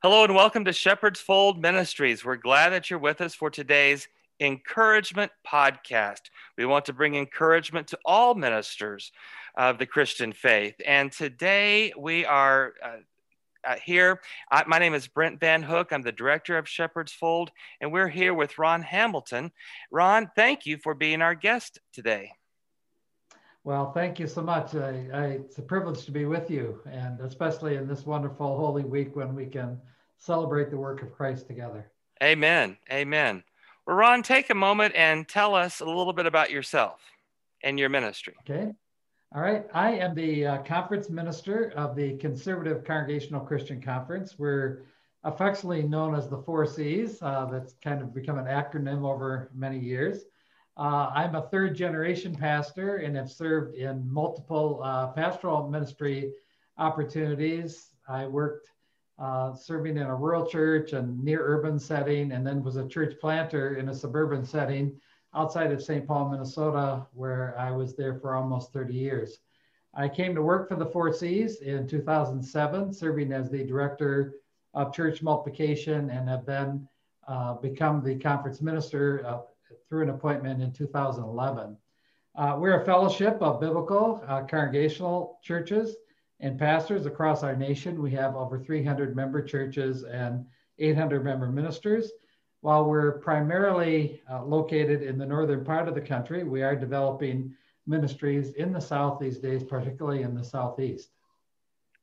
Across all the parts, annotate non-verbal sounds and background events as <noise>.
Hello and welcome to Shepherd's Fold Ministries. We're glad that you're with us for today's encouragement podcast. We want to bring encouragement to all ministers of the Christian faith. And today we are uh, uh, here. I, my name is Brent Van Hook. I'm the director of Shepherd's Fold, and we're here with Ron Hamilton. Ron, thank you for being our guest today. Well, thank you so much. I, I, it's a privilege to be with you, and especially in this wonderful Holy Week when we can celebrate the work of Christ together. Amen. Amen. Well, Ron, take a moment and tell us a little bit about yourself and your ministry. Okay. All right. I am the uh, conference minister of the Conservative Congregational Christian Conference. We're affectionately known as the Four C's. Uh, that's kind of become an acronym over many years. Uh, I'm a third generation pastor and have served in multiple uh, pastoral ministry opportunities. I worked uh, serving in a rural church and near urban setting, and then was a church planter in a suburban setting outside of St. Paul, Minnesota, where I was there for almost 30 years. I came to work for the Four C's in 2007, serving as the director of church multiplication, and have then uh, become the conference minister through an appointment in 2011. Uh, we're a fellowship of biblical uh, congregational churches and pastors across our nation. We have over 300 member churches and 800 member ministers. While we're primarily uh, located in the northern part of the country, we are developing ministries in the South these days, particularly in the Southeast.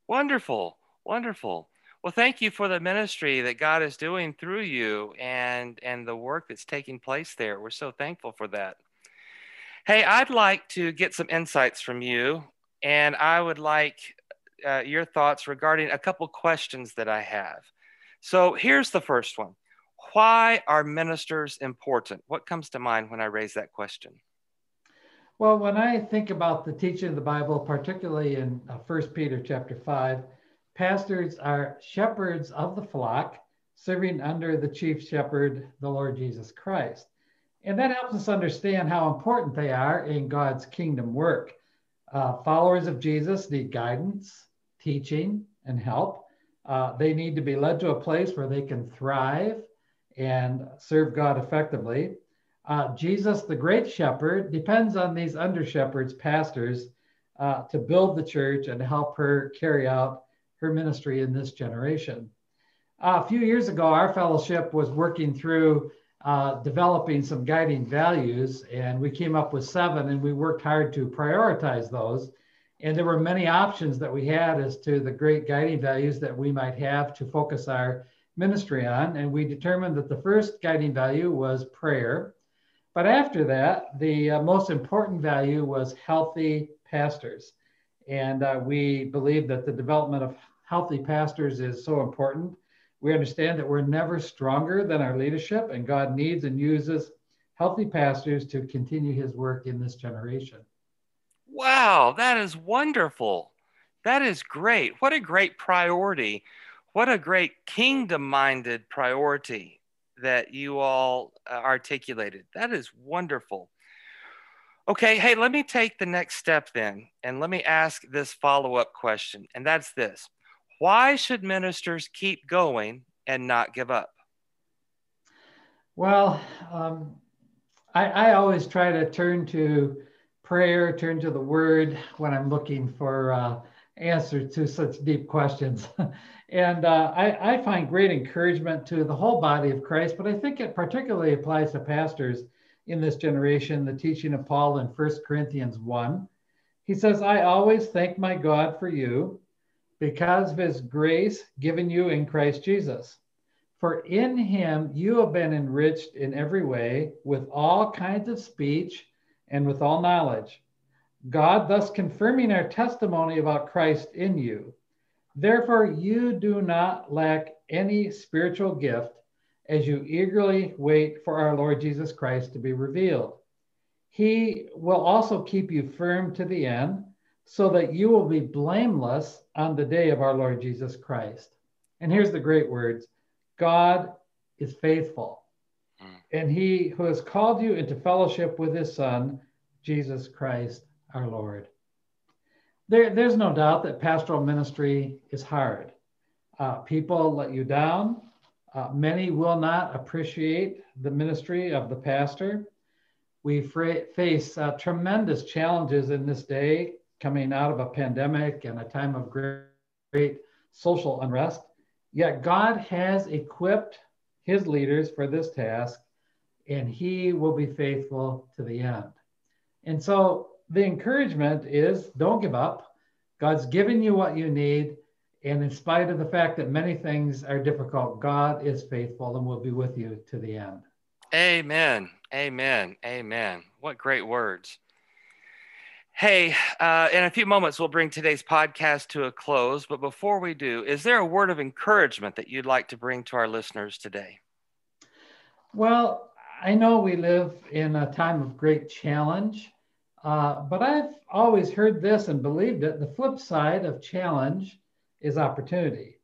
Wonderful, wonderful. Well, thank you for the ministry that God is doing through you and and the work that's taking place there. We're so thankful for that. Hey, I'd like to get some insights from you, and I would like uh, your thoughts regarding a couple questions that I have. So here's the first one: Why are ministers important? What comes to mind when I raise that question? Well, when I think about the teaching of the Bible, particularly in uh, First Peter chapter five Pastors are shepherds of the flock, serving under the chief shepherd, the Lord Jesus Christ. And that helps us understand how important they are in God's kingdom work. Uh, followers of Jesus need guidance, teaching, and help. Uh, they need to be led to a place where they can thrive and serve God effectively. Uh, Jesus, the great shepherd, depends on these under shepherds, pastors, uh, to build the church and help her carry out her ministry in this generation. Uh, a few years ago, our fellowship was working through uh, developing some guiding values, and we came up with seven, and we worked hard to prioritize those. And there were many options that we had as to the great guiding values that we might have to focus our ministry on. And we determined that the first guiding value was prayer. But after that, the uh, most important value was healthy pastors. And uh, we believe that the development of healthy pastors is so important. We understand that we're never stronger than our leadership, and God needs and uses healthy pastors to continue his work in this generation. Wow, that is wonderful. That is great. What a great priority. What a great kingdom minded priority that you all uh, articulated. That is wonderful. Okay, hey, let me take the next step then, and let me ask this follow up question, and that's this Why should ministers keep going and not give up? Well, um, I, I, always try to turn to prayer, turn to the word when I'm looking for uh, answers to such deep questions. <laughs> and uh, I, I find great encouragement to the whole body of Christ, but I think it particularly applies to pastors in this generation, the teaching of Paul in 1 Corinthians 1. He says, I always thank my God for you because of his grace given you in Christ Jesus. For in him you have been enriched in every way with all kinds of speech and with all knowledge. God thus confirming our testimony about Christ in you. Therefore, you do not lack any spiritual gift as you eagerly wait for our Lord Jesus Christ to be revealed. He will also keep you firm to the end, so that you will be blameless on the day of our Lord Jesus Christ. And here's the great words God is faithful, hmm. and he who has called you into fellowship with his Son, Jesus Christ our Lord. There, there's no doubt that pastoral ministry is hard. Uh, people let you down. Uh, many will not appreciate the ministry of the pastor. We face uh, tremendous challenges in this day coming out of a pandemic and a time of great, great social unrest. Yet God has equipped his leaders for this task, and he will be faithful to the end. And so the encouragement is don't give up. God's given you what you need. And in spite of the fact that many things are difficult, God is faithful and will be with you to the end. Amen. Amen. Amen. What great words. Hey, uh, in a few moments, we'll bring today's podcast to a close. But before we do, is there a word of encouragement that you'd like to bring to our listeners today? Well, I know we live in a time of great challenge, uh, but I've always heard this and believed it. The flip side of challenge is opportunity.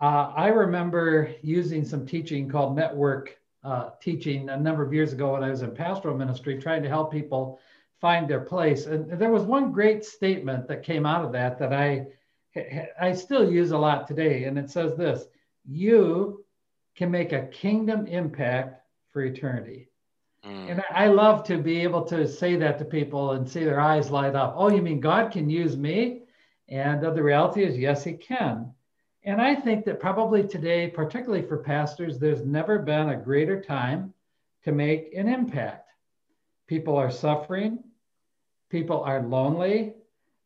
Uh, I remember using some teaching called network uh, teaching a number of years ago when I was in pastoral ministry, trying to help people find their place. And there was one great statement that came out of that that I I still use a lot today, and it says this: "You can make a kingdom impact for eternity." Mm. And I love to be able to say that to people and see their eyes light up. Oh, you mean God can use me? And the reality is, yes, He can. And I think that probably today, particularly for pastors, there's never been a greater time to make an impact. People are suffering, people are lonely,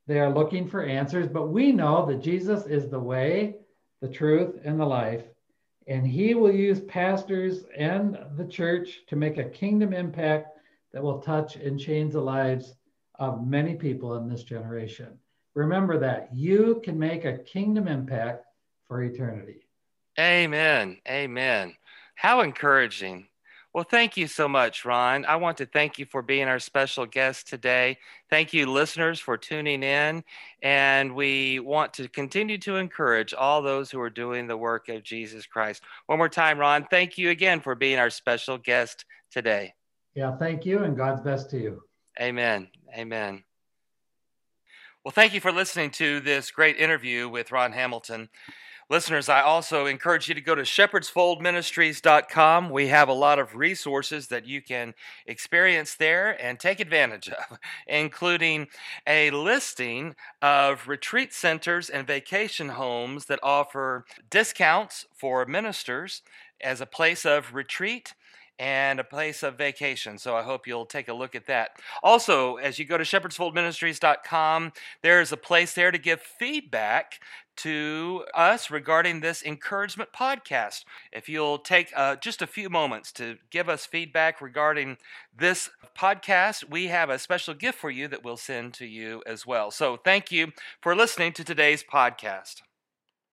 they are looking for answers, but we know that Jesus is the way, the truth, and the life. And he will use pastors and the church to make a kingdom impact that will touch and change the lives of many people in this generation. Remember that you can make a kingdom impact for eternity. Amen. Amen. How encouraging. Well, thank you so much, Ron. I want to thank you for being our special guest today. Thank you, listeners, for tuning in. And we want to continue to encourage all those who are doing the work of Jesus Christ. One more time, Ron, thank you again for being our special guest today. Yeah, thank you, and God's best to you. Amen. Amen. Well, thank you for listening to this great interview with Ron Hamilton. Listeners, I also encourage you to go to shepherdsfoldministries.com. We have a lot of resources that you can experience there and take advantage of, <laughs> including a listing of retreat centers and vacation homes that offer discounts for ministers as a place of retreat and a place of vacation. So I hope you'll take a look at that. Also, as you go to shepherdsfoldministries.com, there's a place there to give feedback to us regarding this encouragement podcast. If you'll take uh, just a few moments to give us feedback regarding this podcast, we have a special gift for you that we'll send to you as well. So thank you for listening to today's podcast.